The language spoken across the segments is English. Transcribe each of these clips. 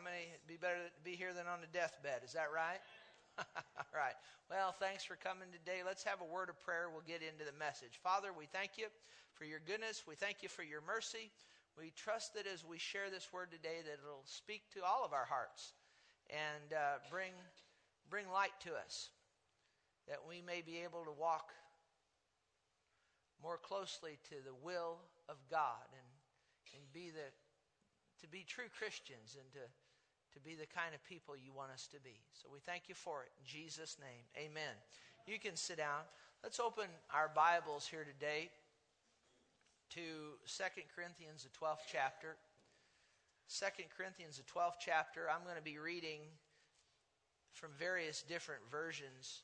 many be better to be here than on the deathbed? Is that right? All right. Well, thanks for coming today. Let's have a word of prayer. We'll get into the message. Father, we thank you for your goodness. We thank you for your mercy. We trust that as we share this word today, that it'll speak to all of our hearts and uh, bring bring light to us, that we may be able to walk more closely to the will of God and and be the to be true Christians and to to be the kind of people you want us to be. So we thank you for it. In Jesus' name, amen. You can sit down. Let's open our Bibles here today to 2 Corinthians, the 12th chapter. 2 Corinthians, the 12th chapter. I'm going to be reading from various different versions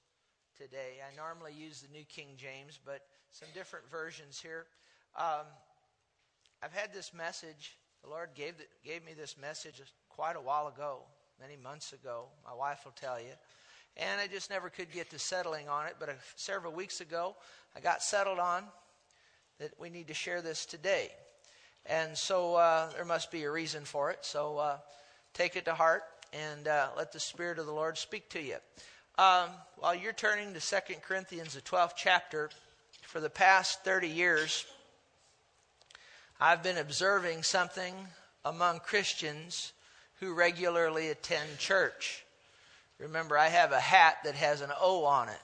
today. I normally use the New King James, but some different versions here. Um, I've had this message. The Lord gave, the, gave me this message quite a while ago, many months ago. My wife will tell you. And I just never could get to settling on it. But a, several weeks ago, I got settled on that we need to share this today. And so uh, there must be a reason for it. So uh, take it to heart and uh, let the Spirit of the Lord speak to you. Um, while you're turning to 2 Corinthians, the 12th chapter, for the past 30 years, I've been observing something among Christians who regularly attend church. Remember, I have a hat that has an O on it.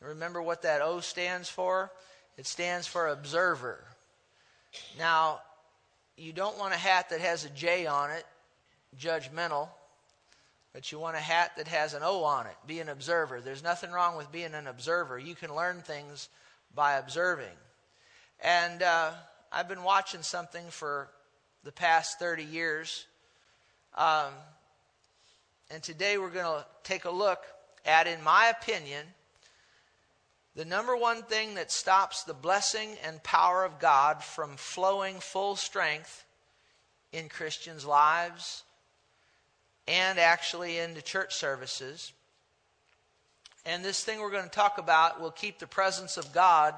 Remember what that O stands for? It stands for observer. Now, you don't want a hat that has a J on it, judgmental, but you want a hat that has an O on it, be an observer. There's nothing wrong with being an observer. You can learn things by observing. And uh, I've been watching something for the past 30 years. Um, and today we're going to take a look at, in my opinion, the number one thing that stops the blessing and power of God from flowing full strength in Christians' lives and actually into church services. And this thing we're going to talk about will keep the presence of God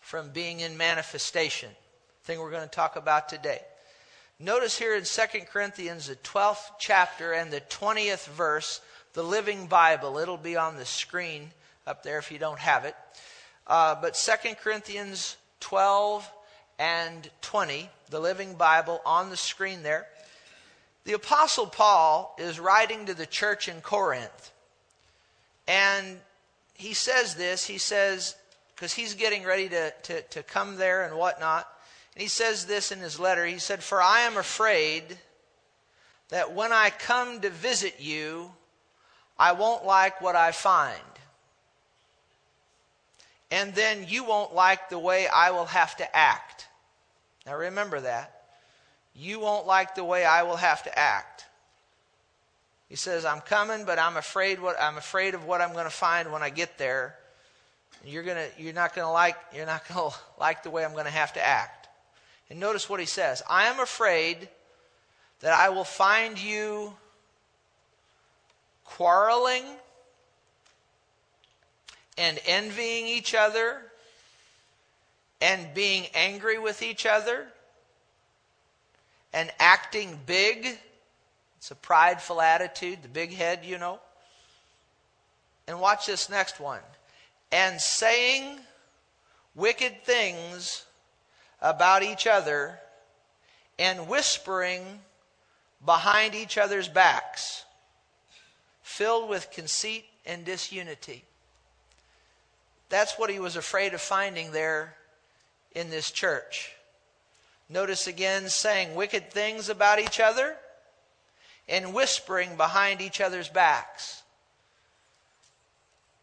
from being in manifestation. The Thing we're going to talk about today. Notice here in 2 Corinthians, the 12th chapter and the 20th verse, the Living Bible. It'll be on the screen up there if you don't have it. Uh, but 2 Corinthians 12 and 20, the Living Bible on the screen there. The Apostle Paul is writing to the church in Corinth. And he says this, he says, because he's getting ready to, to, to come there and whatnot. And he says this in his letter. He said, For I am afraid that when I come to visit you, I won't like what I find and then you won't like the way I will have to act. Now remember that. You won't like the way I will have to act. He says, I'm coming, but I'm afraid what I'm afraid of what I'm going to find when I get there. You're gonna you're not gonna like you're not gonna like the way I'm gonna have to act. And notice what he says. I am afraid that I will find you quarreling and envying each other and being angry with each other and acting big. It's a prideful attitude, the big head, you know. And watch this next one. And saying wicked things about each other and whispering behind each other's backs, filled with conceit and disunity. That's what he was afraid of finding there in this church. Notice again saying wicked things about each other and whispering behind each other's backs.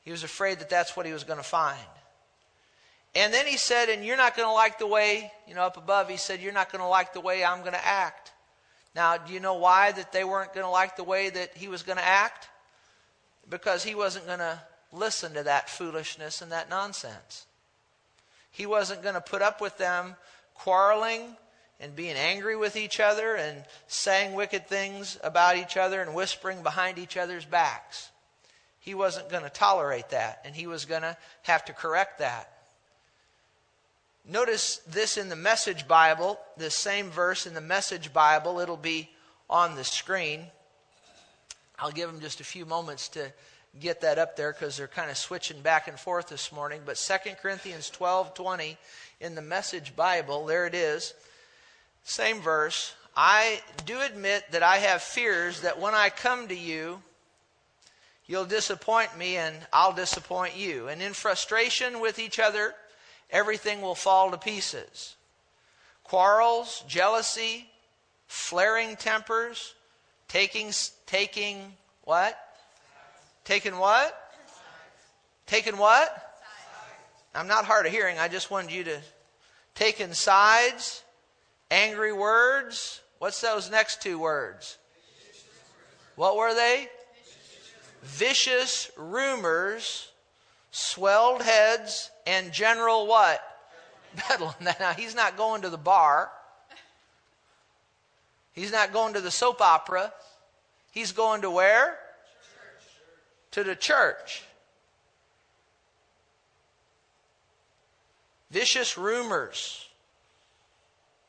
He was afraid that that's what he was going to find. And then he said, and you're not going to like the way, you know, up above, he said, you're not going to like the way I'm going to act. Now, do you know why that they weren't going to like the way that he was going to act? Because he wasn't going to listen to that foolishness and that nonsense. He wasn't going to put up with them quarreling and being angry with each other and saying wicked things about each other and whispering behind each other's backs. He wasn't going to tolerate that, and he was going to have to correct that. Notice this in the Message Bible, this same verse in the Message Bible, it'll be on the screen. I'll give them just a few moments to get that up there because they're kind of switching back and forth this morning. But 2 Corinthians 12 20 in the Message Bible, there it is. Same verse. I do admit that I have fears that when I come to you, you'll disappoint me and I'll disappoint you. And in frustration with each other, everything will fall to pieces. Quarrels, jealousy, flaring tempers, taking, taking what? Taking what? Taking what? I'm not hard of hearing. I just wanted you to taking sides, angry words. What's those next two words? What were they? Vicious rumors, swelled heads, and general what? Bedlam. Now, he's not going to the bar. He's not going to the soap opera. He's going to where? To the church. Vicious rumors.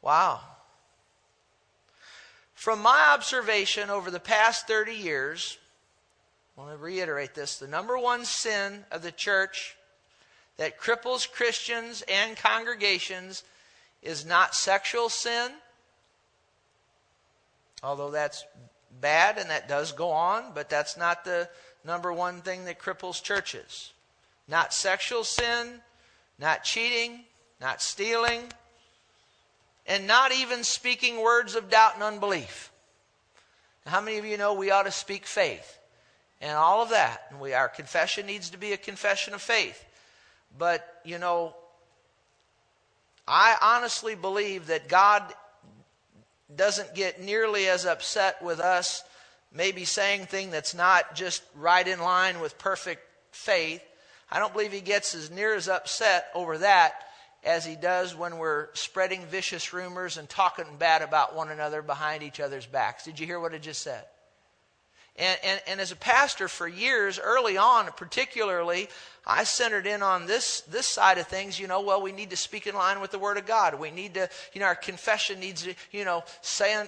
Wow. From my observation over the past 30 years, I want to reiterate this the number one sin of the church that cripples Christians and congregations is not sexual sin, although that's bad and that does go on, but that's not the number one thing that cripples churches. Not sexual sin, not cheating, not stealing, and not even speaking words of doubt and unbelief. How many of you know we ought to speak faith and all of that? And we, our confession needs to be a confession of faith. But, you know, I honestly believe that God doesn't get nearly as upset with us maybe saying thing that's not just right in line with perfect faith. I don't believe he gets as near as upset over that as he does when we're spreading vicious rumors and talking bad about one another behind each other's backs. Did you hear what I just said? And, and, and as a pastor for years, early on particularly, I centered in on this, this side of things, you know, well, we need to speak in line with the Word of God. We need to, you know, our confession needs to, you know, say,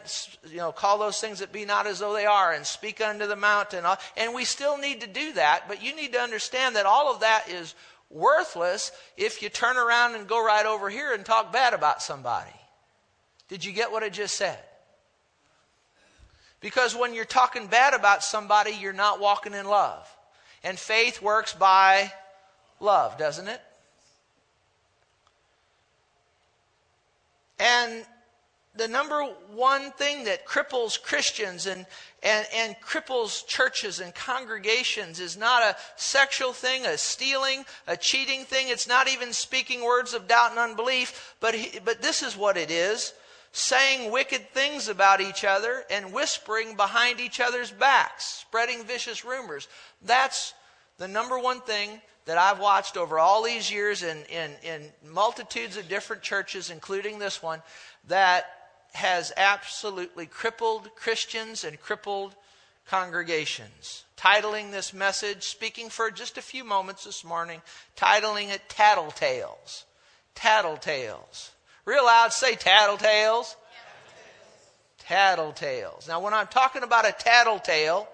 you know, call those things that be not as though they are and speak unto the mountain. Uh, and we still need to do that, but you need to understand that all of that is worthless if you turn around and go right over here and talk bad about somebody. Did you get what I just said? Because when you're talking bad about somebody, you're not walking in love. And faith works by love, doesn't it? And the number one thing that cripples Christians and, and, and cripples churches and congregations is not a sexual thing, a stealing, a cheating thing. It's not even speaking words of doubt and unbelief, but, he, but this is what it is saying wicked things about each other and whispering behind each other's backs, spreading vicious rumors. That's the number one thing that I've watched over all these years in, in, in multitudes of different churches, including this one, that has absolutely crippled Christians and crippled congregations. Titling this message, speaking for just a few moments this morning, titling it Tattletales. Tattletales. Real loud, say tattletales. Tattletales. Now, when I'm talking about a tattletale,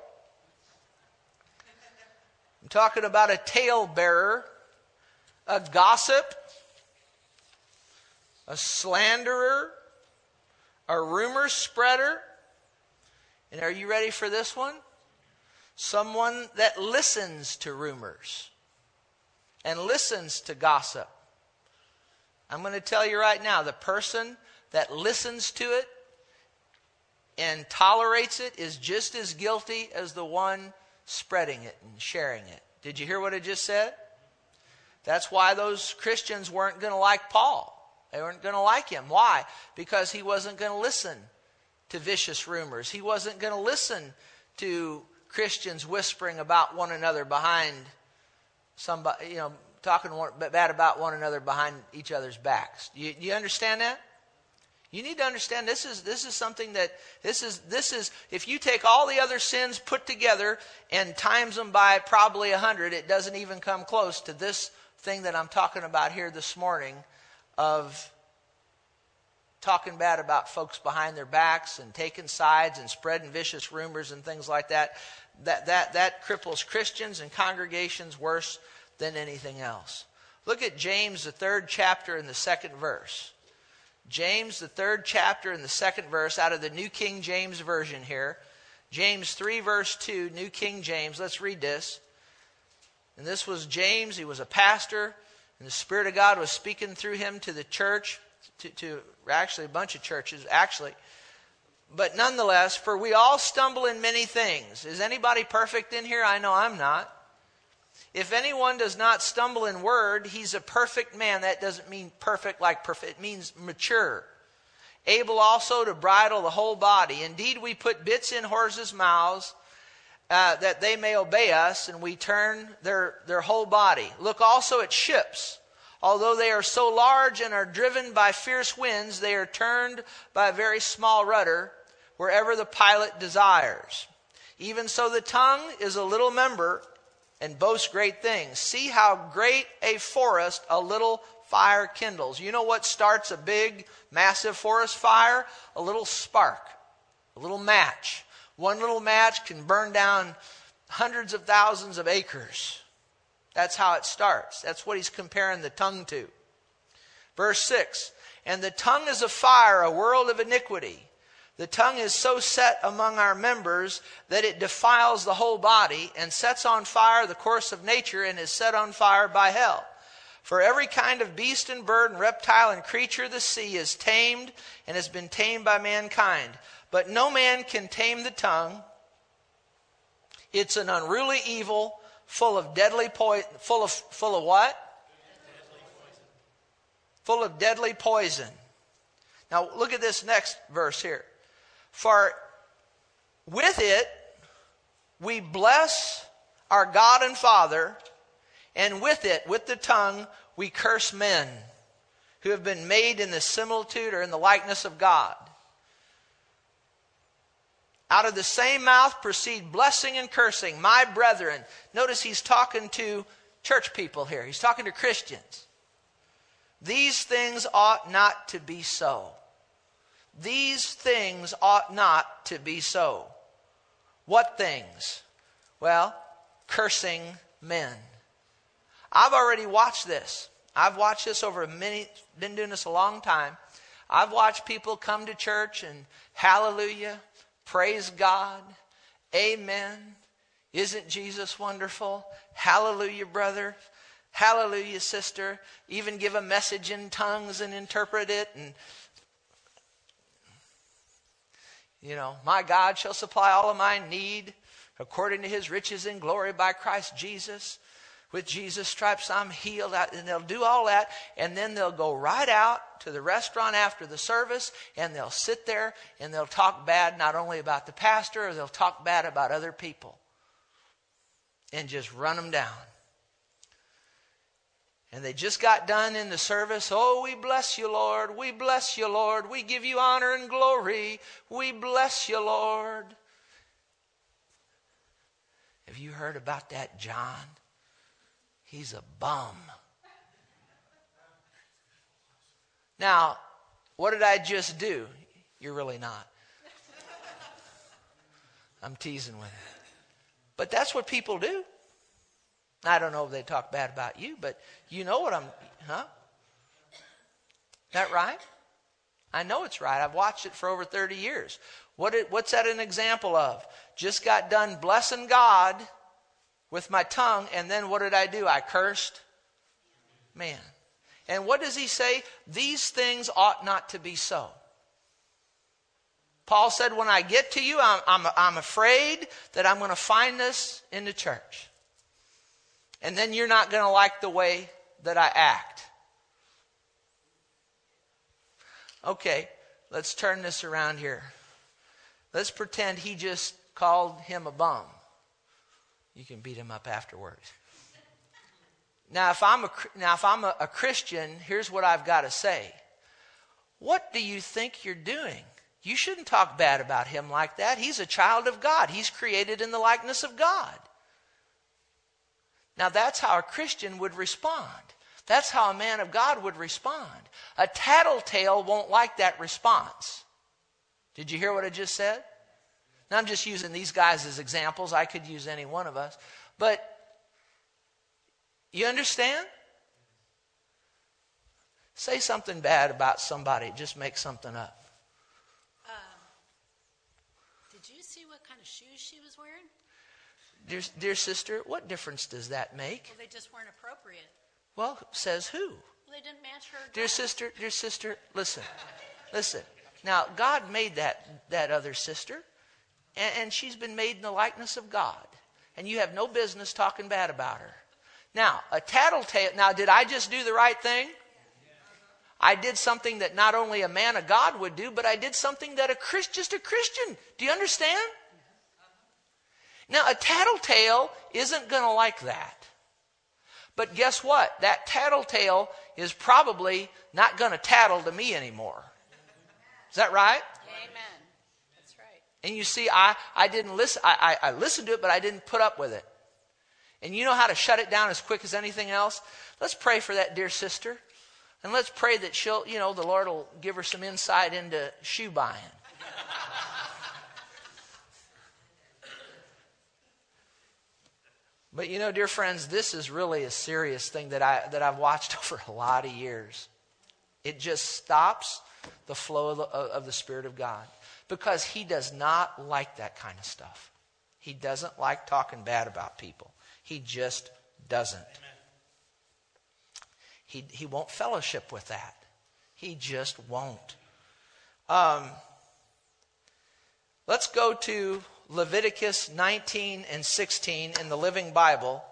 I'm talking about a tale bearer, a gossip, a slanderer, a rumor spreader. And are you ready for this one? Someone that listens to rumors and listens to gossip. I'm going to tell you right now the person that listens to it and tolerates it is just as guilty as the one spreading it and sharing it. Did you hear what I just said? That's why those Christians weren't going to like Paul. They weren't going to like him. Why? Because he wasn't going to listen to vicious rumors. He wasn't going to listen to Christians whispering about one another behind somebody, you know, talking bad about one another behind each other's backs. Do you, you understand that? You need to understand this is this is something that this is this is if you take all the other sins put together and times them by probably a hundred, it doesn't even come close to this thing that I'm talking about here this morning of talking bad about folks behind their backs and taking sides and spreading vicious rumors and things like that, that, that, that cripples Christians and congregations worse than anything else. Look at James, the third chapter, in the second verse. James, the third chapter, in the second verse, out of the New King James Version here. James 3, verse 2, New King James. Let's read this. And this was James. He was a pastor, and the Spirit of God was speaking through him to the church, to, to actually a bunch of churches, actually. But nonetheless, for we all stumble in many things. Is anybody perfect in here? I know I'm not. If anyone does not stumble in word, he's a perfect man. That doesn't mean perfect like perfect, it means mature. Able also to bridle the whole body. Indeed, we put bits in horses' mouths uh, that they may obey us, and we turn their, their whole body. Look also at ships. Although they are so large and are driven by fierce winds, they are turned by a very small rudder wherever the pilot desires. Even so, the tongue is a little member and boasts great things. See how great a forest a little fire kindles. You know what starts a big, massive forest fire? A little spark, a little match. One little match can burn down hundreds of thousands of acres. That's how it starts. That's what he's comparing the tongue to. Verse 6 And the tongue is a fire, a world of iniquity. The tongue is so set among our members that it defiles the whole body and sets on fire the course of nature and is set on fire by hell. For every kind of beast and bird and reptile and creature of the sea is tamed and has been tamed by mankind. But no man can tame the tongue. It's an unruly evil, full of deadly poison. Full of, full of what? Full of deadly poison. Now look at this next verse here. For with it we bless our God and Father, and with it, with the tongue, we curse men who have been made in the similitude or in the likeness of God. Out of the same mouth proceed blessing and cursing. My brethren, notice he's talking to church people here, he's talking to Christians. These things ought not to be so. These things ought not to be so. What things? Well, cursing men. I've already watched this. I've watched this over many, been doing this a long time. I've watched people come to church and hallelujah, praise God, amen. Isn't Jesus wonderful? Hallelujah, brother. Hallelujah, sister. Even give a message in tongues and interpret it and You know, my God shall supply all of my need according to his riches and glory by Christ Jesus. With Jesus' stripes, I'm healed. And they'll do all that. And then they'll go right out to the restaurant after the service and they'll sit there and they'll talk bad not only about the pastor, or they'll talk bad about other people and just run them down. And they just got done in the service. Oh, we bless you, Lord. We bless you, Lord. We give you honor and glory. We bless you, Lord. Have you heard about that John? He's a bum. Now, what did I just do? You're really not. I'm teasing with it. But that's what people do. I don't know if they talk bad about you, but you know what I'm, huh? That right? I know it's right. I've watched it for over 30 years. What it, what's that an example of? Just got done blessing God with my tongue, and then what did I do? I cursed man. And what does he say? These things ought not to be so. Paul said, When I get to you, I'm, I'm, I'm afraid that I'm going to find this in the church. And then you're not going to like the way that I act. Okay, let's turn this around here. Let's pretend he just called him a bum. You can beat him up afterwards. Now, if I'm a, now, if I'm a, a Christian, here's what I've got to say. What do you think you're doing? You shouldn't talk bad about him like that. He's a child of God. He's created in the likeness of God. Now, that's how a Christian would respond. That's how a man of God would respond. A tattletale won't like that response. Did you hear what I just said? Now, I'm just using these guys as examples. I could use any one of us. But you understand? Say something bad about somebody, just make something up. Um, did you see what kind of shoes she was wearing? Dear, dear sister, what difference does that make? Well, they just weren't appropriate. Well, says who? Well, they didn't match her. Dear dress. sister, dear sister, listen. Listen. Now, God made that, that other sister, and, and she's been made in the likeness of God. And you have no business talking bad about her. Now, a tattletale. Now, did I just do the right thing? I did something that not only a man of God would do, but I did something that a Christ, just a Christian. Do you understand? Now, a tattletale isn't going to like that. But guess what? That tattletale is probably not going to tattle to me anymore. Is that right? Amen. That's right. And you see, I, I didn't listen. I, I, I listened to it, but I didn't put up with it. And you know how to shut it down as quick as anything else? Let's pray for that dear sister. And let's pray that she'll, you know, the Lord will give her some insight into shoe buying. But you know, dear friends, this is really a serious thing that, I, that I've watched over a lot of years. It just stops the flow of the, of the Spirit of God because He does not like that kind of stuff. He doesn't like talking bad about people. He just doesn't. He, he won't fellowship with that. He just won't. Um, let's go to Leviticus 19 and 16 in the Living Bible.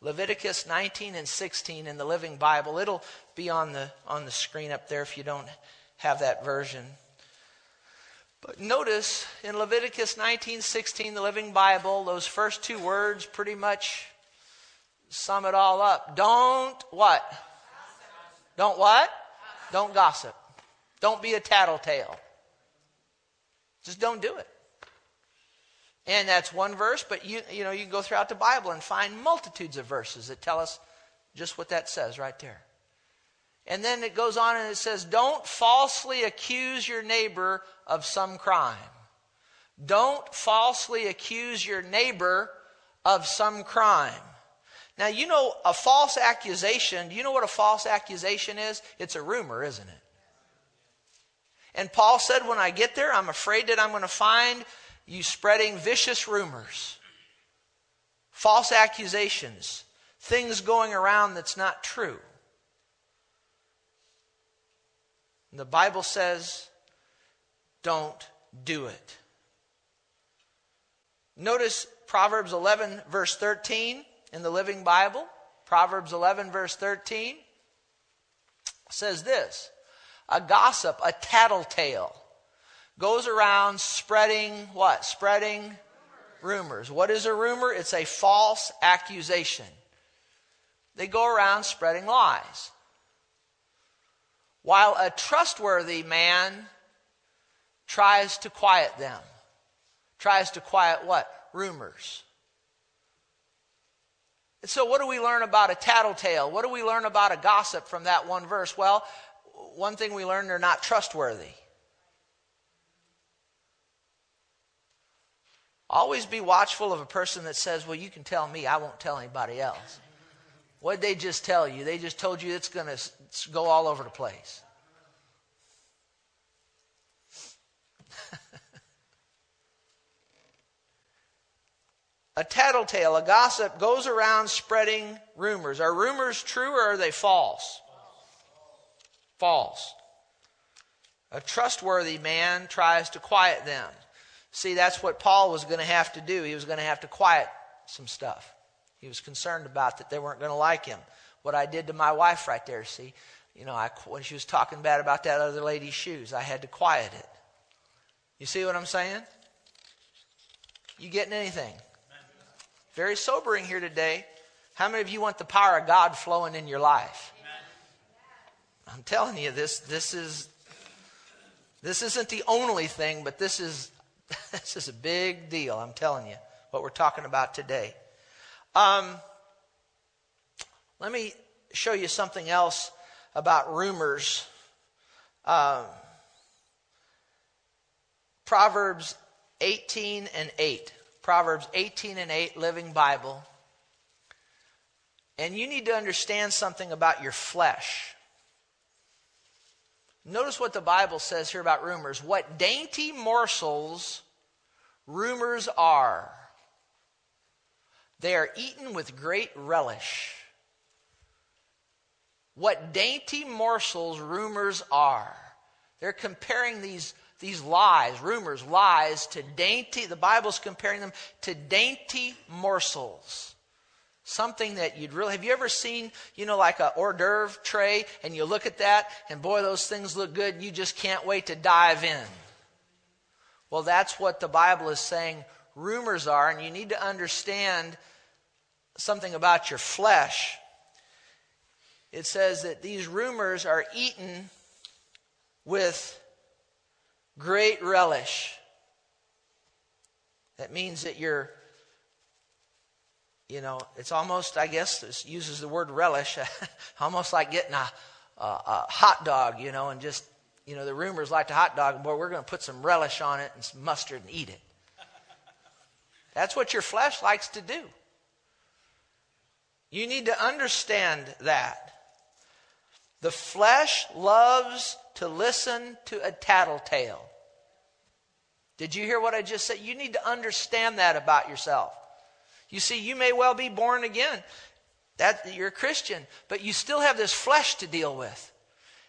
Leviticus 19 and 16 in the Living Bible. It'll be on the, on the screen up there if you don't have that version. But notice in Leviticus 19:16, the Living Bible, those first two words pretty much sum it all up. Don't what? Don't what? Don't gossip. Don't be a tattletale. Just don't do it. And that's one verse, but you you know you can go throughout the Bible and find multitudes of verses that tell us just what that says right there. And then it goes on and it says, Don't falsely accuse your neighbor of some crime. Don't falsely accuse your neighbor of some crime. Now, you know, a false accusation, do you know what a false accusation is? It's a rumor, isn't it? And Paul said, When I get there, I'm afraid that I'm going to find you spreading vicious rumors, false accusations, things going around that's not true. And the Bible says, don't do it. Notice Proverbs 11, verse 13 in the Living Bible. Proverbs 11, verse 13 says this A gossip, a tattletale, goes around spreading what? Spreading rumors. What is a rumor? It's a false accusation. They go around spreading lies. While a trustworthy man tries to quiet them, tries to quiet what? Rumors. And so, what do we learn about a tattletale? What do we learn about a gossip from that one verse? Well, one thing we learn they're not trustworthy. Always be watchful of a person that says, Well, you can tell me, I won't tell anybody else. What did they just tell you? They just told you it's going to go all over the place. a tattletale, a gossip, goes around spreading rumors. Are rumors true or are they false? False. A trustworthy man tries to quiet them. See, that's what Paul was going to have to do. He was going to have to quiet some stuff. He was concerned about that they weren't going to like him. What I did to my wife right there, see, you know, I, when she was talking bad about that other lady's shoes, I had to quiet it. You see what I'm saying? You getting anything? Very sobering here today. How many of you want the power of God flowing in your life? I'm telling you, this this is this isn't the only thing, but this is this is a big deal. I'm telling you what we're talking about today. Um, let me show you something else about rumors. Um, Proverbs 18 and 8. Proverbs 18 and 8, Living Bible. And you need to understand something about your flesh. Notice what the Bible says here about rumors. What dainty morsels rumors are. They are eaten with great relish. What dainty morsels rumors are. They're comparing these, these lies, rumors, lies, to dainty, the Bible's comparing them to dainty morsels. Something that you'd really, have you ever seen, you know, like a hors d'oeuvre tray and you look at that and boy, those things look good and you just can't wait to dive in? Well, that's what the Bible is saying rumors are, and you need to understand something about your flesh. It says that these rumors are eaten with great relish. That means that you're, you know, it's almost, I guess, this uses the word relish, almost like getting a, a, a, hot dog, you know, and just, you know, the rumors like the hot dog, boy, we're going to put some relish on it and some mustard and eat it. That's what your flesh likes to do. You need to understand that. The flesh loves to listen to a tattletale. Did you hear what I just said? You need to understand that about yourself. You see, you may well be born again. That you're a Christian, but you still have this flesh to deal with.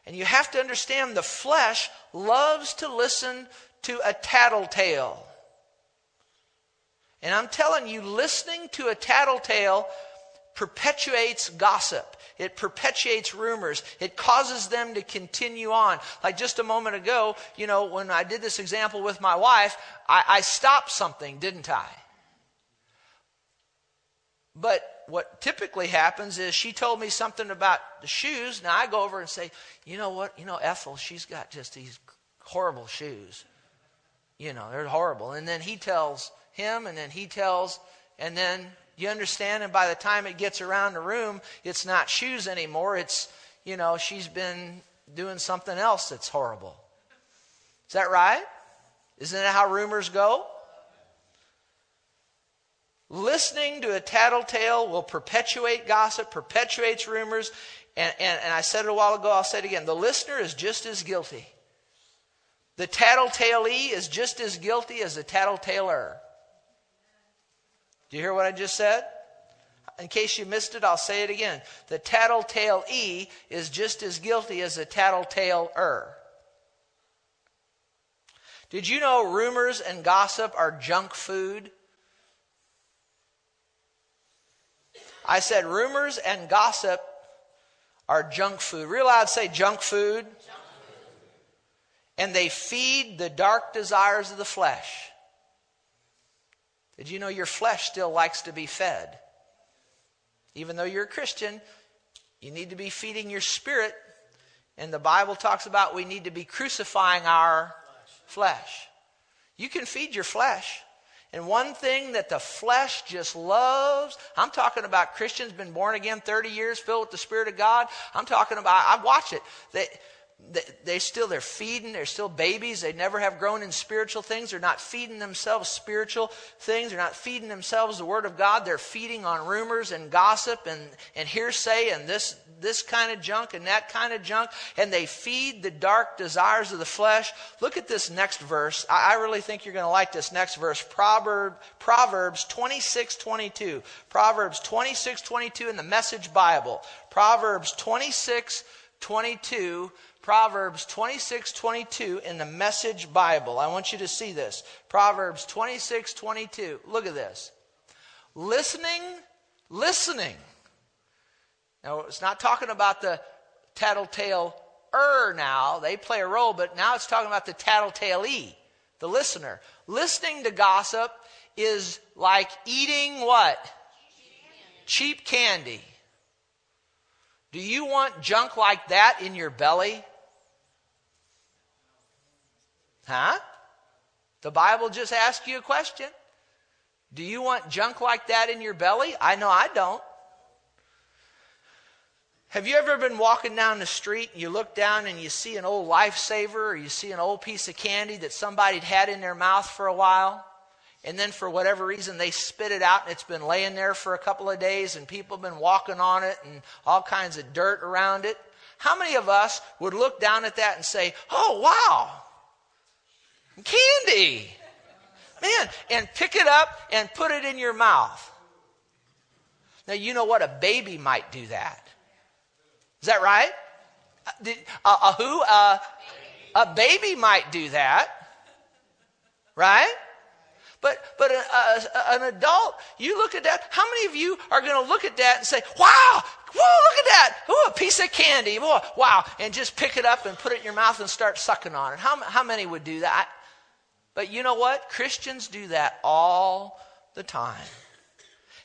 And you have to understand the flesh loves to listen to a tattletale. And I'm telling you, listening to a tattletale perpetuates gossip. It perpetuates rumors. It causes them to continue on. Like just a moment ago, you know, when I did this example with my wife, I, I stopped something, didn't I? But what typically happens is she told me something about the shoes. Now I go over and say, you know what? You know, Ethel, she's got just these horrible shoes. You know, they're horrible. And then he tells him, and then he tells, and then you understand? And by the time it gets around the room, it's not shoes anymore. It's, you know, she's been doing something else that's horrible. Is that right? Isn't that how rumors go? Listening to a tattletale will perpetuate gossip, perpetuates rumors. And, and, and I said it a while ago, I'll say it again. The listener is just as guilty. The tattletalee is just as guilty as the tattletaler. Do you hear what I just said? In case you missed it, I'll say it again. The tattletale E is just as guilty as the tattletale er. Did you know rumors and gossip are junk food? I said rumors and gossip are junk food. Real loud say junk food. And they feed the dark desires of the flesh. Did you know your flesh still likes to be fed? Even though you're a Christian, you need to be feeding your spirit. And the Bible talks about we need to be crucifying our flesh. You can feed your flesh. And one thing that the flesh just loves, I'm talking about Christians been born again 30 years, filled with the Spirit of God. I'm talking about, I watch it. They, they still they're feeding they're still babies. They never have grown in spiritual things. They're not feeding themselves spiritual things. They're not feeding themselves the word of god. They're feeding on rumors and gossip and, and hearsay and this this kind of junk and that kind of junk. And they feed the dark desires of the flesh. Look at this next verse. I, I really think you're going to like this next verse. Proverb, proverbs 26 22 proverbs 26 22 in the message bible. Proverbs 26 22 Proverbs 26, 22 in the Message Bible. I want you to see this. Proverbs 26, 22. Look at this. Listening, listening. Now, it's not talking about the tattletale er now. They play a role, but now it's talking about the tattletale e, the listener. Listening to gossip is like eating what? Cheap candy. Do you want junk like that in your belly? Huh? The Bible just asked you a question. Do you want junk like that in your belly? I know I don't. Have you ever been walking down the street and you look down and you see an old lifesaver or you see an old piece of candy that somebody'd had in their mouth for a while? And then for whatever reason they spit it out and it's been laying there for a couple of days and people have been walking on it and all kinds of dirt around it. How many of us would look down at that and say, Oh, wow, candy? Man, and pick it up and put it in your mouth. Now, you know what? A baby might do that. Is that right? Uh, a who? Uh, a baby might do that, right? But but a, a, an adult, you look at that. How many of you are going to look at that and say, "Wow, whoa, look at that! Oh, a piece of candy! Whoa, wow!" And just pick it up and put it in your mouth and start sucking on it. How how many would do that? But you know what? Christians do that all the time.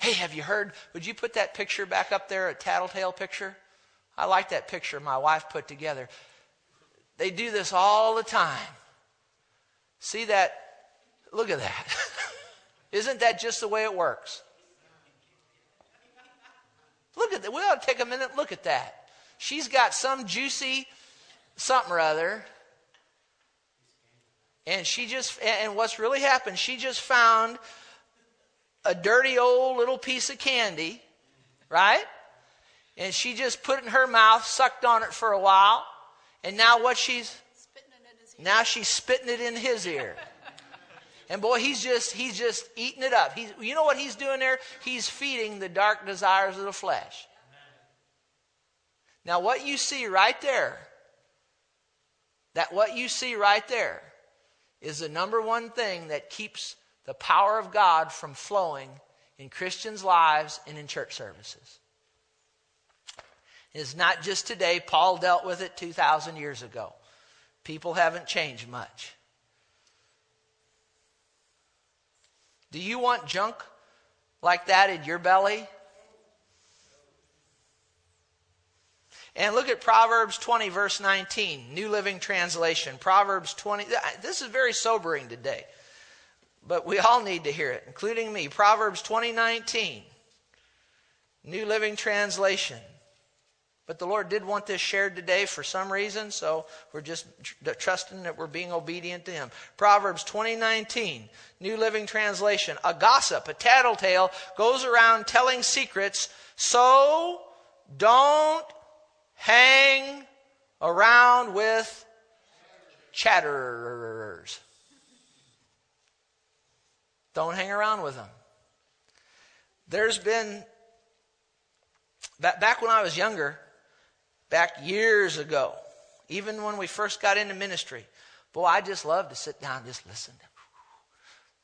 Hey, have you heard? Would you put that picture back up there, a tattletale picture? I like that picture my wife put together. They do this all the time. See that? Look at that. Isn't that just the way it works? Look at that. We ought to take a minute look at that. She's got some juicy something or other. And she just, and what's really happened, she just found a dirty old little piece of candy, right? and she just put it in her mouth, sucked on it for a while, and now what she's now she's spitting it in his ear. And boy, he's just he's just eating it up. He's you know what he's doing there? He's feeding the dark desires of the flesh. Now what you see right there, that what you see right there is the number one thing that keeps the power of God from flowing in Christians' lives and in church services It's not just today. Paul dealt with it 2,000 years ago. People haven't changed much. Do you want junk like that in your belly? And look at Proverbs 20, verse 19, New Living Translation. Proverbs 20, this is very sobering today, but we all need to hear it, including me. Proverbs 20, 19, New Living Translation. But the Lord did want this shared today for some reason, so we're just trusting that we're being obedient to Him. Proverbs 2019, New Living Translation. A gossip, a tattletale, goes around telling secrets, so don't hang around with chatterers. Don't hang around with them. There's been, back when I was younger, back years ago, even when we first got into ministry. Boy, I just love to sit down and just listen.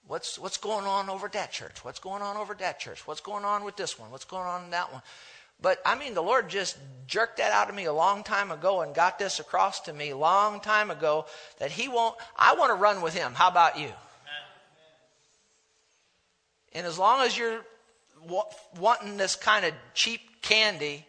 What's, what's going on over at that church? What's going on over at that church? What's going on with this one? What's going on in that one? But I mean, the Lord just jerked that out of me a long time ago and got this across to me a long time ago that He won't, I want to run with Him. How about you? And as long as you're wanting this kind of cheap candy,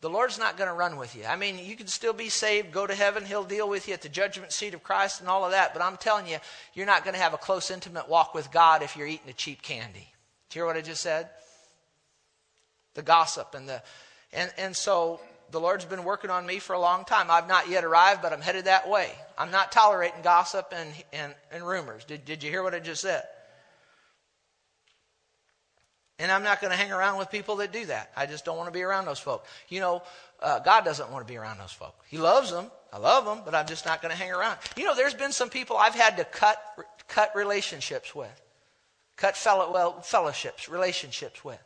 the Lord's not going to run with you. I mean, you can still be saved, go to heaven, He'll deal with you at the judgment seat of Christ and all of that, but I'm telling you, you're not going to have a close, intimate walk with God if you're eating a cheap candy. Do you hear what I just said? The gossip and the. And, and so the Lord's been working on me for a long time. I've not yet arrived, but I'm headed that way. I'm not tolerating gossip and, and, and rumors. Did, did you hear what I just said? And I'm not going to hang around with people that do that. I just don't want to be around those folk. You know, uh, God doesn't want to be around those folk. He loves them. I love them, but I'm just not going to hang around. You know, there's been some people I've had to cut cut relationships with, cut fellow, well, fellowships, relationships with,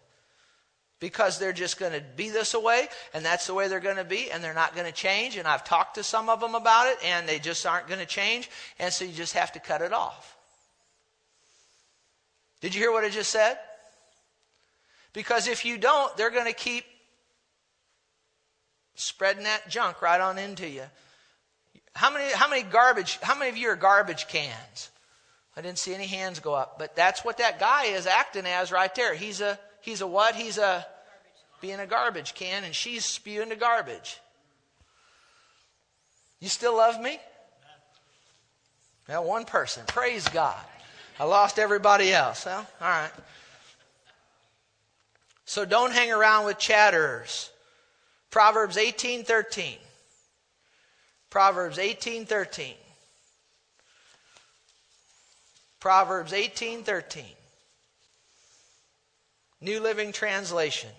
because they're just going to be this way, and that's the way they're going to be, and they're not going to change. And I've talked to some of them about it, and they just aren't going to change, and so you just have to cut it off. Did you hear what I just said? Because if you don't, they're going to keep spreading that junk right on into you. How many, how many garbage, how many of you are garbage cans? I didn't see any hands go up, but that's what that guy is acting as right there. He's a, he's a what? He's a, being a garbage can, and she's spewing the garbage. You still love me? Now, one person. Praise God. I lost everybody else. Well, all right. So don't hang around with chatterers. Proverbs 18:13. Proverbs 18:13. Proverbs 18:13. New Living Translation.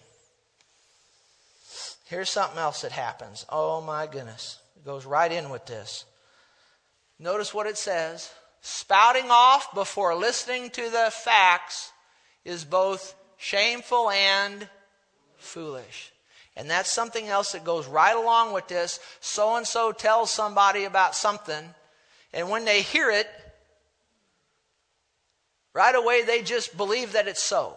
Here's something else that happens. Oh my goodness. It goes right in with this. Notice what it says. Spouting off before listening to the facts is both shameful and foolish. And that's something else that goes right along with this. So and so tells somebody about something, and when they hear it, right away they just believe that it's so.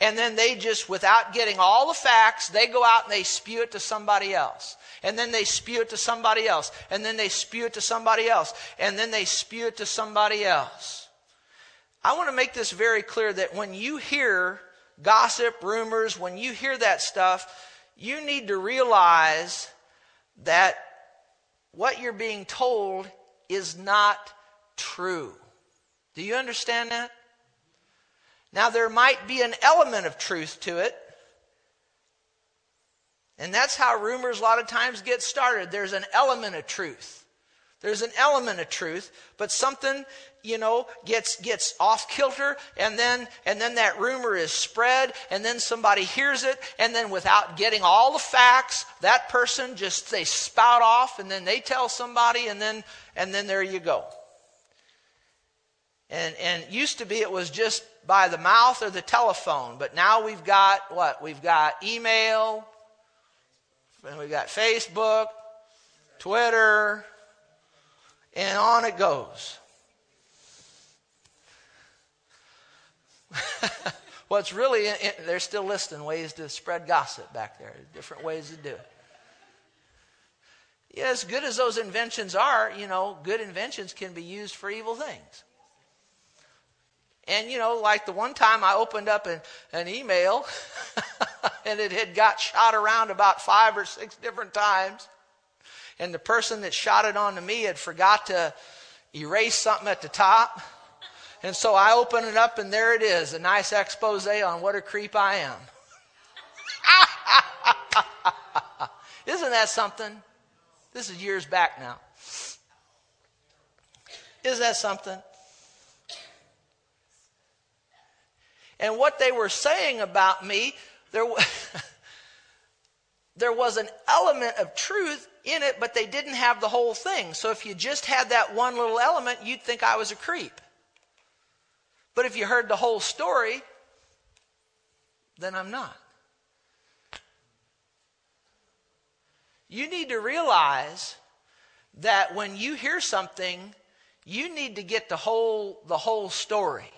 And then they just, without getting all the facts, they go out and they spew it to somebody else. And then they spew it to somebody else. And then they spew it to somebody else. And then they spew it to somebody else. I want to make this very clear that when you hear gossip, rumors, when you hear that stuff, you need to realize that what you're being told is not true. Do you understand that? Now, there might be an element of truth to it. And that's how rumors a lot of times get started. There's an element of truth. There's an element of truth, but something, you know, gets gets off kilter and then and then that rumor is spread and then somebody hears it and then without getting all the facts, that person just they spout off and then they tell somebody and then and then there you go. And and used to be it was just by the mouth or the telephone. But now we've got what? We've got email, and we've got Facebook, Twitter, and on it goes. What's really, they're still listing ways to spread gossip back there, different ways to do it. Yeah, as good as those inventions are, you know, good inventions can be used for evil things. And, you know, like the one time I opened up an, an email and it had got shot around about five or six different times. And the person that shot it onto me had forgot to erase something at the top. And so I open it up and there it is a nice expose on what a creep I am. Isn't that something? This is years back now. Isn't that something? And what they were saying about me, there, there was an element of truth in it, but they didn't have the whole thing. So if you just had that one little element, you'd think I was a creep. But if you heard the whole story, then I'm not. You need to realize that when you hear something, you need to get the whole the whole story.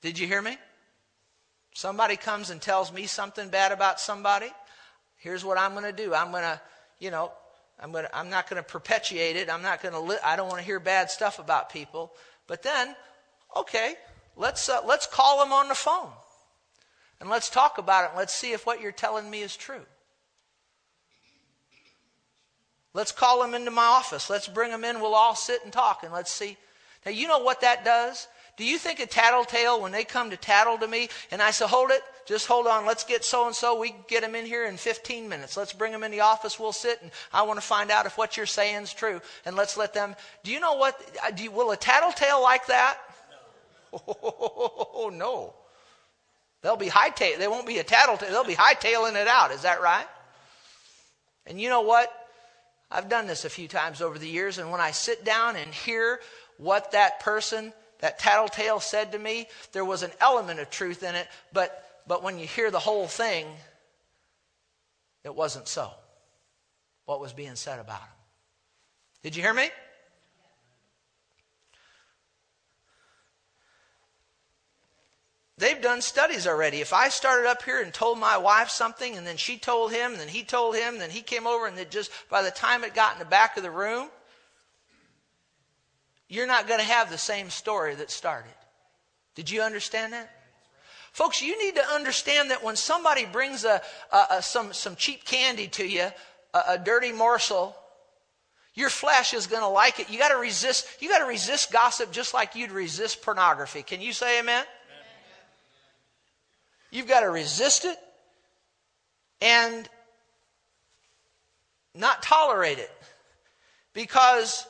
Did you hear me? Somebody comes and tells me something bad about somebody. Here's what I'm going to do. I'm going to, you know, I'm going to, I'm not going to perpetuate it. I'm not going to, li- I don't want to hear bad stuff about people. But then, okay, let's, uh, let's call them on the phone. And let's talk about it. And let's see if what you're telling me is true. Let's call them into my office. Let's bring them in. We'll all sit and talk and let's see. Now, you know what that does? Do you think a tattletale, when they come to tattle to me, and I say, hold it, just hold on, let's get so and so, we get them in here in 15 minutes. Let's bring them in the office, we'll sit, and I want to find out if what you're saying is true. And let's let them, do you know what, uh, do you, will a tattletale like that? No. Oh, no. They'll be hightail. They won't be a tattletale. They'll be hightailing it out. Is that right? And you know what? I've done this a few times over the years, and when I sit down and hear what that person that tattletale said to me, there was an element of truth in it, but, but when you hear the whole thing, it wasn't so. What was being said about him. Did you hear me? They've done studies already. If I started up here and told my wife something, and then she told him, and then he told him, and then he came over, and it just by the time it got in the back of the room, you're not going to have the same story that started. Did you understand that? Folks, you need to understand that when somebody brings a, a, a some, some cheap candy to you, a, a dirty morsel, your flesh is going to like it. You got to resist. You got to resist gossip just like you'd resist pornography. Can you say amen? amen? You've got to resist it and not tolerate it. Because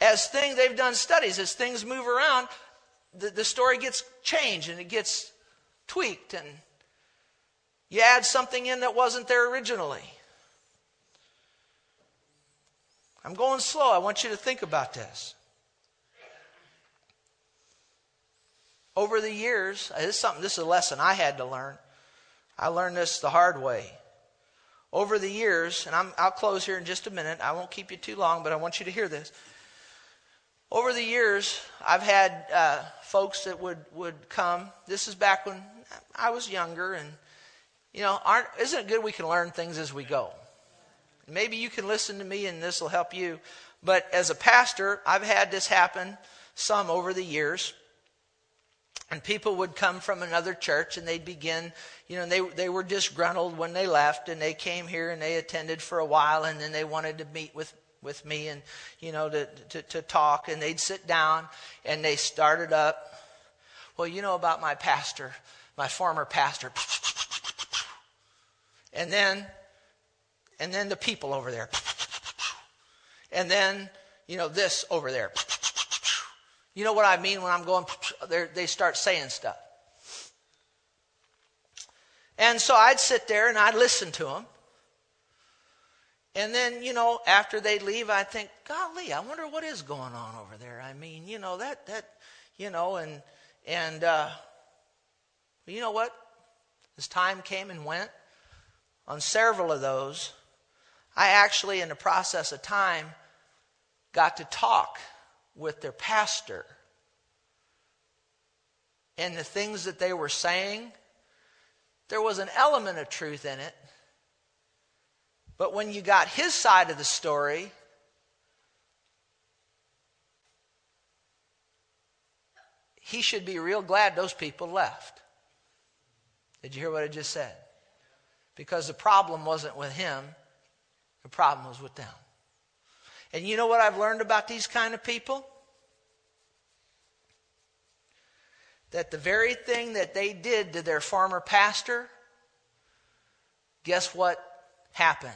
as things, they've done studies, as things move around, the, the story gets changed and it gets tweaked and you add something in that wasn't there originally. I'm going slow. I want you to think about this. Over the years, uh, this is something, this is a lesson I had to learn. I learned this the hard way. Over the years, and i will close here in just a minute. I won't keep you too long, but I want you to hear this. Over the years, I've had uh, folks that would, would come. This is back when I was younger, and you know, isn't it good we can learn things as we go? Maybe you can listen to me, and this will help you. But as a pastor, I've had this happen some over the years. And people would come from another church and they'd begin, you know, they, they were disgruntled when they left and they came here and they attended for a while and then they wanted to meet with, with me and, you know, to, to, to talk and they'd sit down and they started up. Well, you know about my pastor, my former pastor. And then, and then the people over there. And then, you know, this over there. You know what I mean when I'm going, they start saying stuff. And so I'd sit there and I'd listen to them. And then, you know, after they leave, I think, golly, I wonder what is going on over there. I mean, you know, that, that, you know, and, and, uh, you know what? As time came and went, on several of those, I actually, in the process of time, got to talk with their pastor. And the things that they were saying, there was an element of truth in it. But when you got his side of the story, he should be real glad those people left. Did you hear what I just said? Because the problem wasn't with him, the problem was with them. And you know what I've learned about these kind of people? That the very thing that they did to their former pastor, guess what happened?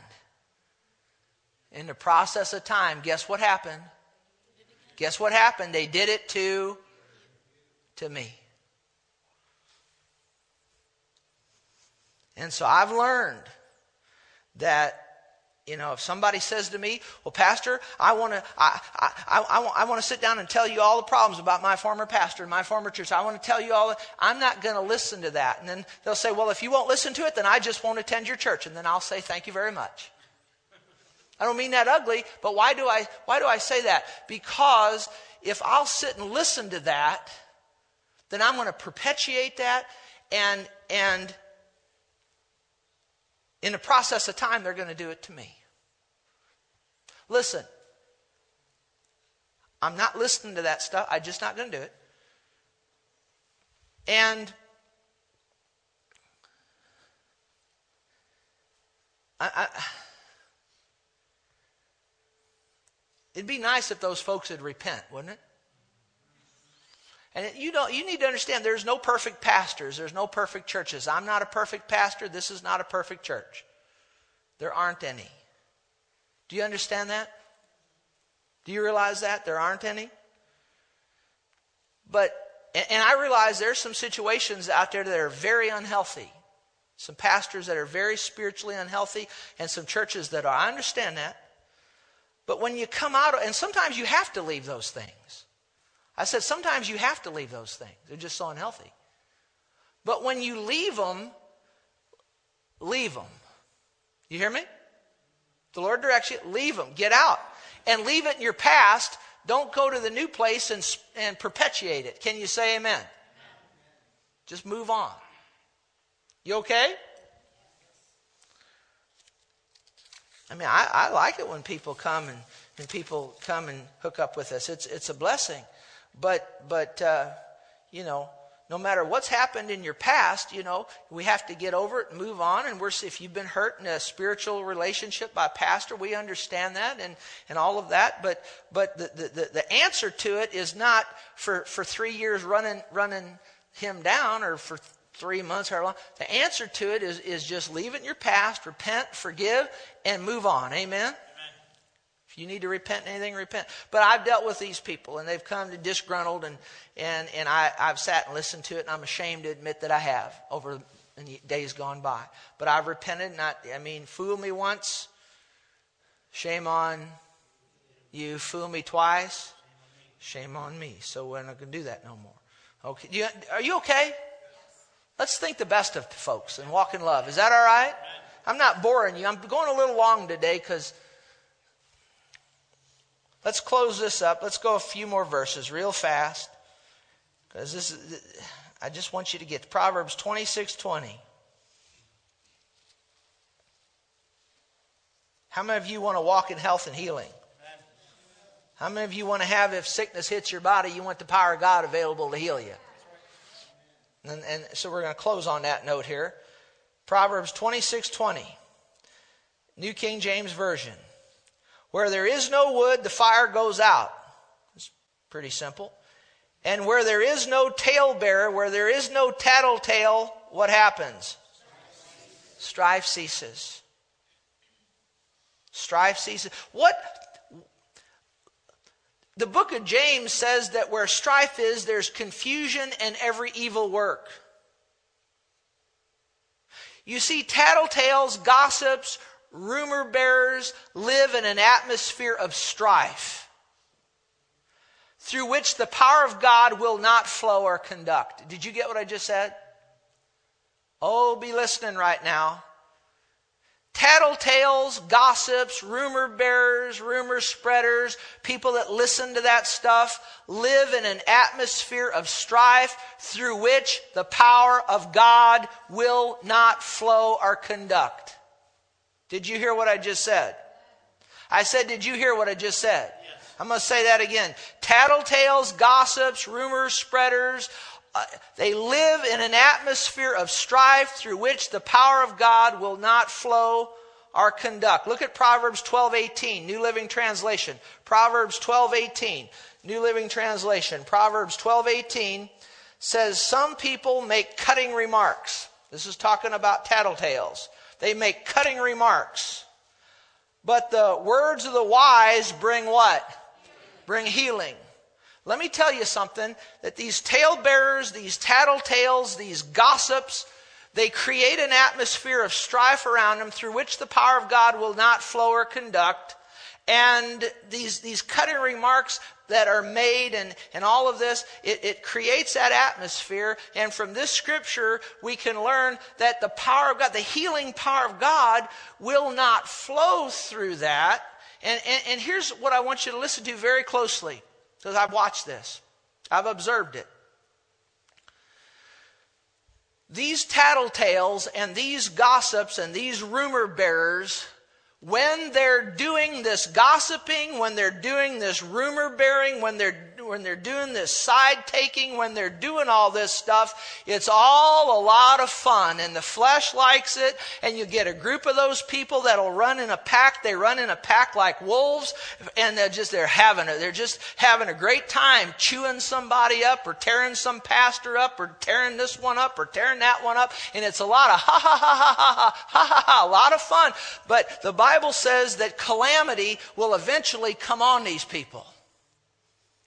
In the process of time, guess what happened? Guess what happened? They did it to to me. And so I've learned that you know, if somebody says to me, "Well, Pastor, I want to, I, I, I, I want to sit down and tell you all the problems about my former pastor and my former church. I want to tell you all." I'm not going to listen to that. And then they'll say, "Well, if you won't listen to it, then I just won't attend your church." And then I'll say, "Thank you very much." I don't mean that ugly, but why do I, why do I say that? Because if I'll sit and listen to that, then I'm going to perpetuate that, and and in the process of time, they're going to do it to me. Listen, I'm not listening to that stuff. I'm just not going to do it. And I, I, it'd be nice if those folks would repent, wouldn't it? And you you need to understand there's no perfect pastors, there's no perfect churches. I'm not a perfect pastor, this is not a perfect church. There aren't any. Do you understand that? Do you realize that? There aren't any? But and I realize there's some situations out there that are very unhealthy. Some pastors that are very spiritually unhealthy, and some churches that are. I understand that. But when you come out, and sometimes you have to leave those things. I said, sometimes you have to leave those things. They're just so unhealthy. But when you leave them, leave them. You hear me? The Lord directs you, leave them. Get out. And leave it in your past. Don't go to the new place and, and perpetuate it. Can you say amen? Just move on. You okay? I mean, I, I like it when people come and, and people come and hook up with us. It's, it's a blessing. But, but uh, you know, no matter what's happened in your past, you know, we have to get over it and move on. And we're, if you've been hurt in a spiritual relationship by a pastor, we understand that and, and all of that. But, but the, the, the answer to it is not for, for three years running, running him down or for three months, however long. The answer to it is, is just leave it in your past, repent, forgive, and move on. Amen? If you need to repent anything, repent. But I've dealt with these people, and they've come to disgruntled, and, and, and I, I've sat and listened to it, and I'm ashamed to admit that I have over the days gone by. But I've repented, not, I mean, fool me once, shame on you. Fool me twice, shame on me. So we're not going to do that no more. Okay, you, are you okay? Let's think the best of folks and walk in love. Is that all right? I'm not boring you. I'm going a little long today because let's close this up. Let's go a few more verses real fast because this is. I just want you to get Proverbs 26 20. How many of you want to walk in health and healing? How many of you want to have, if sickness hits your body, you want the power of God available to heal you? And, and so we're going to close on that note here. Proverbs 26 20, New King James Version. Where there is no wood, the fire goes out. It's pretty simple. And where there is no talebearer, where there is no tattletale, what happens? Strife ceases. Strife ceases. What the book of James says that where strife is, there's confusion and every evil work. You see, tattletales, gossips, rumor bearers live in an atmosphere of strife through which the power of God will not flow or conduct. Did you get what I just said? Oh, be listening right now tattletales, gossips, rumor bearers, rumor spreaders, people that listen to that stuff live in an atmosphere of strife through which the power of God will not flow or conduct. Did you hear what I just said? I said, Did you hear what I just said? Yes. I'm going to say that again. Tattletales, gossips, rumor spreaders, uh, they live in an atmosphere of strife through which the power of God will not flow or conduct. Look at Proverbs 12:18, New Living Translation. Proverbs 12:18, New Living Translation. Proverbs 12:18 says some people make cutting remarks. This is talking about tattletales. They make cutting remarks. But the words of the wise bring what? Bring healing. Let me tell you something that these talebearers, these tattletales, these gossips, they create an atmosphere of strife around them through which the power of God will not flow or conduct. And these, these cutting remarks that are made and, and all of this, it, it creates that atmosphere. And from this scripture, we can learn that the power of God, the healing power of God, will not flow through that. And, and, and here's what I want you to listen to very closely. Because I've watched this, I've observed it. These tattletales and these gossips and these rumor bearers, when they're doing this gossiping, when they're doing this rumor bearing, when they're when they're doing this side taking, when they're doing all this stuff, it's all a lot of fun and the flesh likes it and you get a group of those people that'll run in a pack. They run in a pack like wolves and they're just, they're having it. They're just having a great time chewing somebody up or tearing some pastor up or tearing this one up or tearing that one up. And it's a lot of ha ha ha ha ha ha ha ha, a lot of fun. But the Bible says that calamity will eventually come on these people.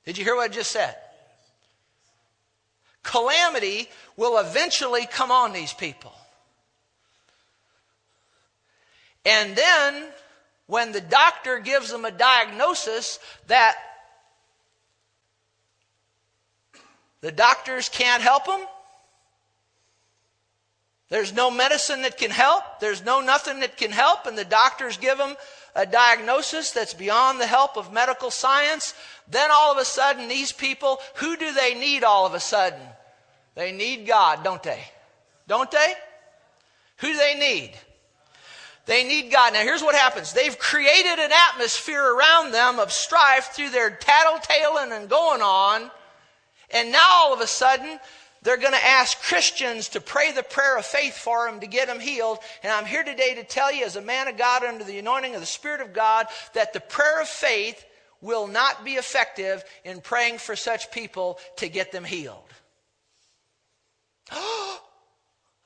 Did you hear what I just said? Calamity will eventually come on these people. And then, when the doctor gives them a diagnosis that the doctors can't help them, there's no medicine that can help, there's no nothing that can help, and the doctors give them a diagnosis that's beyond the help of medical science, then all of a sudden, these people, who do they need all of a sudden? They need God, don't they? Don't they? Who do they need? They need God. Now, here's what happens they've created an atmosphere around them of strife through their tattletaling and going on. And now, all of a sudden, they're going to ask Christians to pray the prayer of faith for them to get them healed. And I'm here today to tell you, as a man of God under the anointing of the Spirit of God, that the prayer of faith will not be effective in praying for such people to get them healed.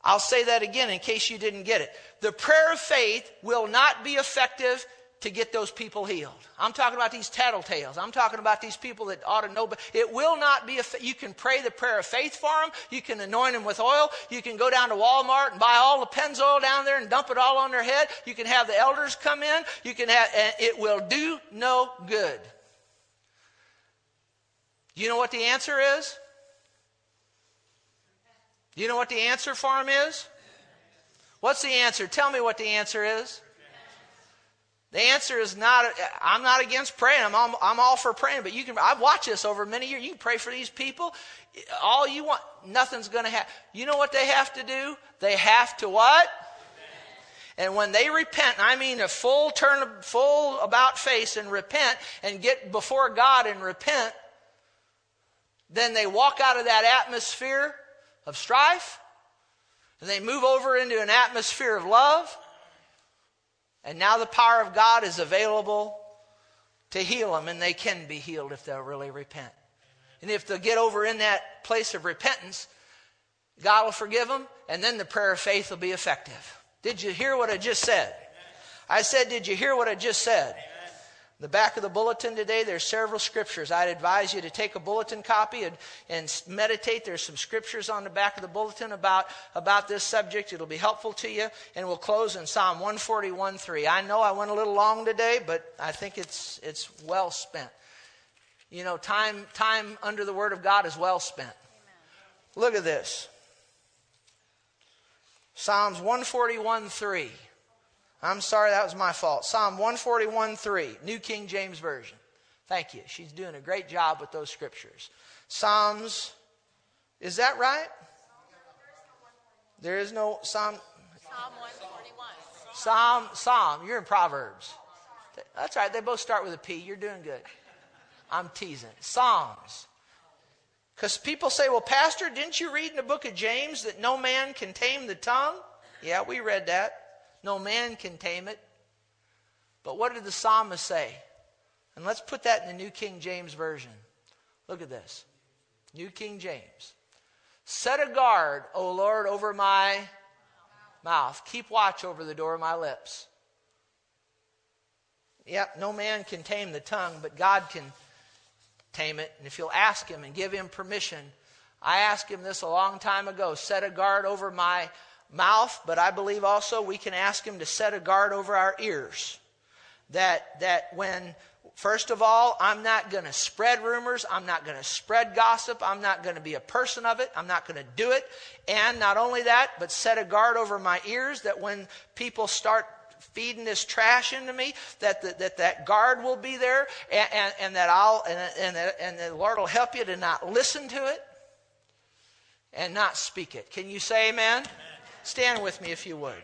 I'll say that again in case you didn't get it. The prayer of faith will not be effective to get those people healed. I'm talking about these tattletales. I'm talking about these people that ought to know, but it will not be, A, you can pray the prayer of faith for them. You can anoint them with oil. You can go down to Walmart and buy all the Pennzoil down there and dump it all on their head. You can have the elders come in. You can have, and it will do no good. You know what the answer is? You know what the answer for them is? What's the answer? Tell me what the answer is. The answer is not, I'm not against praying. I'm all, I'm all for praying, but you can, I've watched this over many years. You can pray for these people. All you want, nothing's going to happen. You know what they have to do? They have to what? And when they repent, I mean a full turn, full about face and repent and get before God and repent, then they walk out of that atmosphere of strife and they move over into an atmosphere of love and now the power of God is available to heal them, and they can be healed if they'll really repent. And if they'll get over in that place of repentance, God will forgive them, and then the prayer of faith will be effective. Did you hear what I just said? I said, Did you hear what I just said? The back of the bulletin today, there's several scriptures. I'd advise you to take a bulletin copy and, and meditate. There's some scriptures on the back of the bulletin about, about this subject. It'll be helpful to you. And we'll close in Psalm 141 3. I know I went a little long today, but I think it's, it's well spent. You know, time, time under the Word of God is well spent. Look at this Psalms 141 3. I'm sorry, that was my fault. Psalm 141 3, New King James Version. Thank you. She's doing a great job with those scriptures. Psalms, is that right? There is no Psalm. Psalm 141. Psalm, Psalm. You're in Proverbs. That's right. They both start with a P. You're doing good. I'm teasing. Psalms. Because people say, well, Pastor, didn't you read in the book of James that no man can tame the tongue? Yeah, we read that. No man can tame it. But what did the psalmist say? And let's put that in the New King James Version. Look at this New King James. Set a guard, O Lord, over my mouth. Keep watch over the door of my lips. Yep, no man can tame the tongue, but God can tame it. And if you'll ask Him and give Him permission, I asked Him this a long time ago set a guard over my mouth, but I believe also we can ask him to set a guard over our ears. That, that when, first of all, I'm not going to spread rumors, I'm not going to spread gossip, I'm not going to be a person of it, I'm not going to do it. And not only that, but set a guard over my ears that when people start feeding this trash into me, that the, that, that guard will be there and, and, and that I'll, and, and, and the Lord will help you to not listen to it and not speak it. Can you say amen? amen. Stand with me if you would.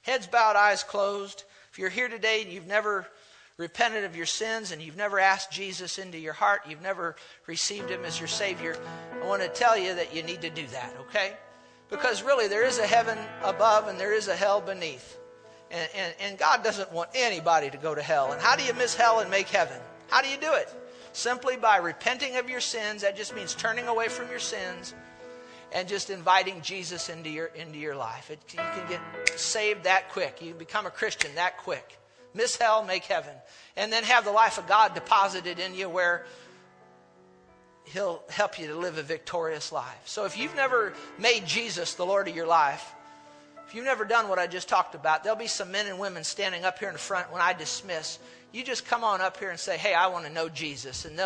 Heads bowed, eyes closed. If you're here today and you've never repented of your sins and you've never asked Jesus into your heart, you've never received him as your Savior, I want to tell you that you need to do that, okay? Because really, there is a heaven above and there is a hell beneath. And, and, and God doesn't want anybody to go to hell. And how do you miss hell and make heaven? How do you do it? Simply by repenting of your sins. That just means turning away from your sins and just inviting Jesus into your into your life. It, you can get saved that quick. You become a Christian that quick. Miss hell, make heaven, and then have the life of God deposited in you, where He'll help you to live a victorious life. So if you've never made Jesus the Lord of your life, if you've never done what I just talked about, there'll be some men and women standing up here in the front when I dismiss. You just come on up here and say, "Hey, I want to know Jesus," and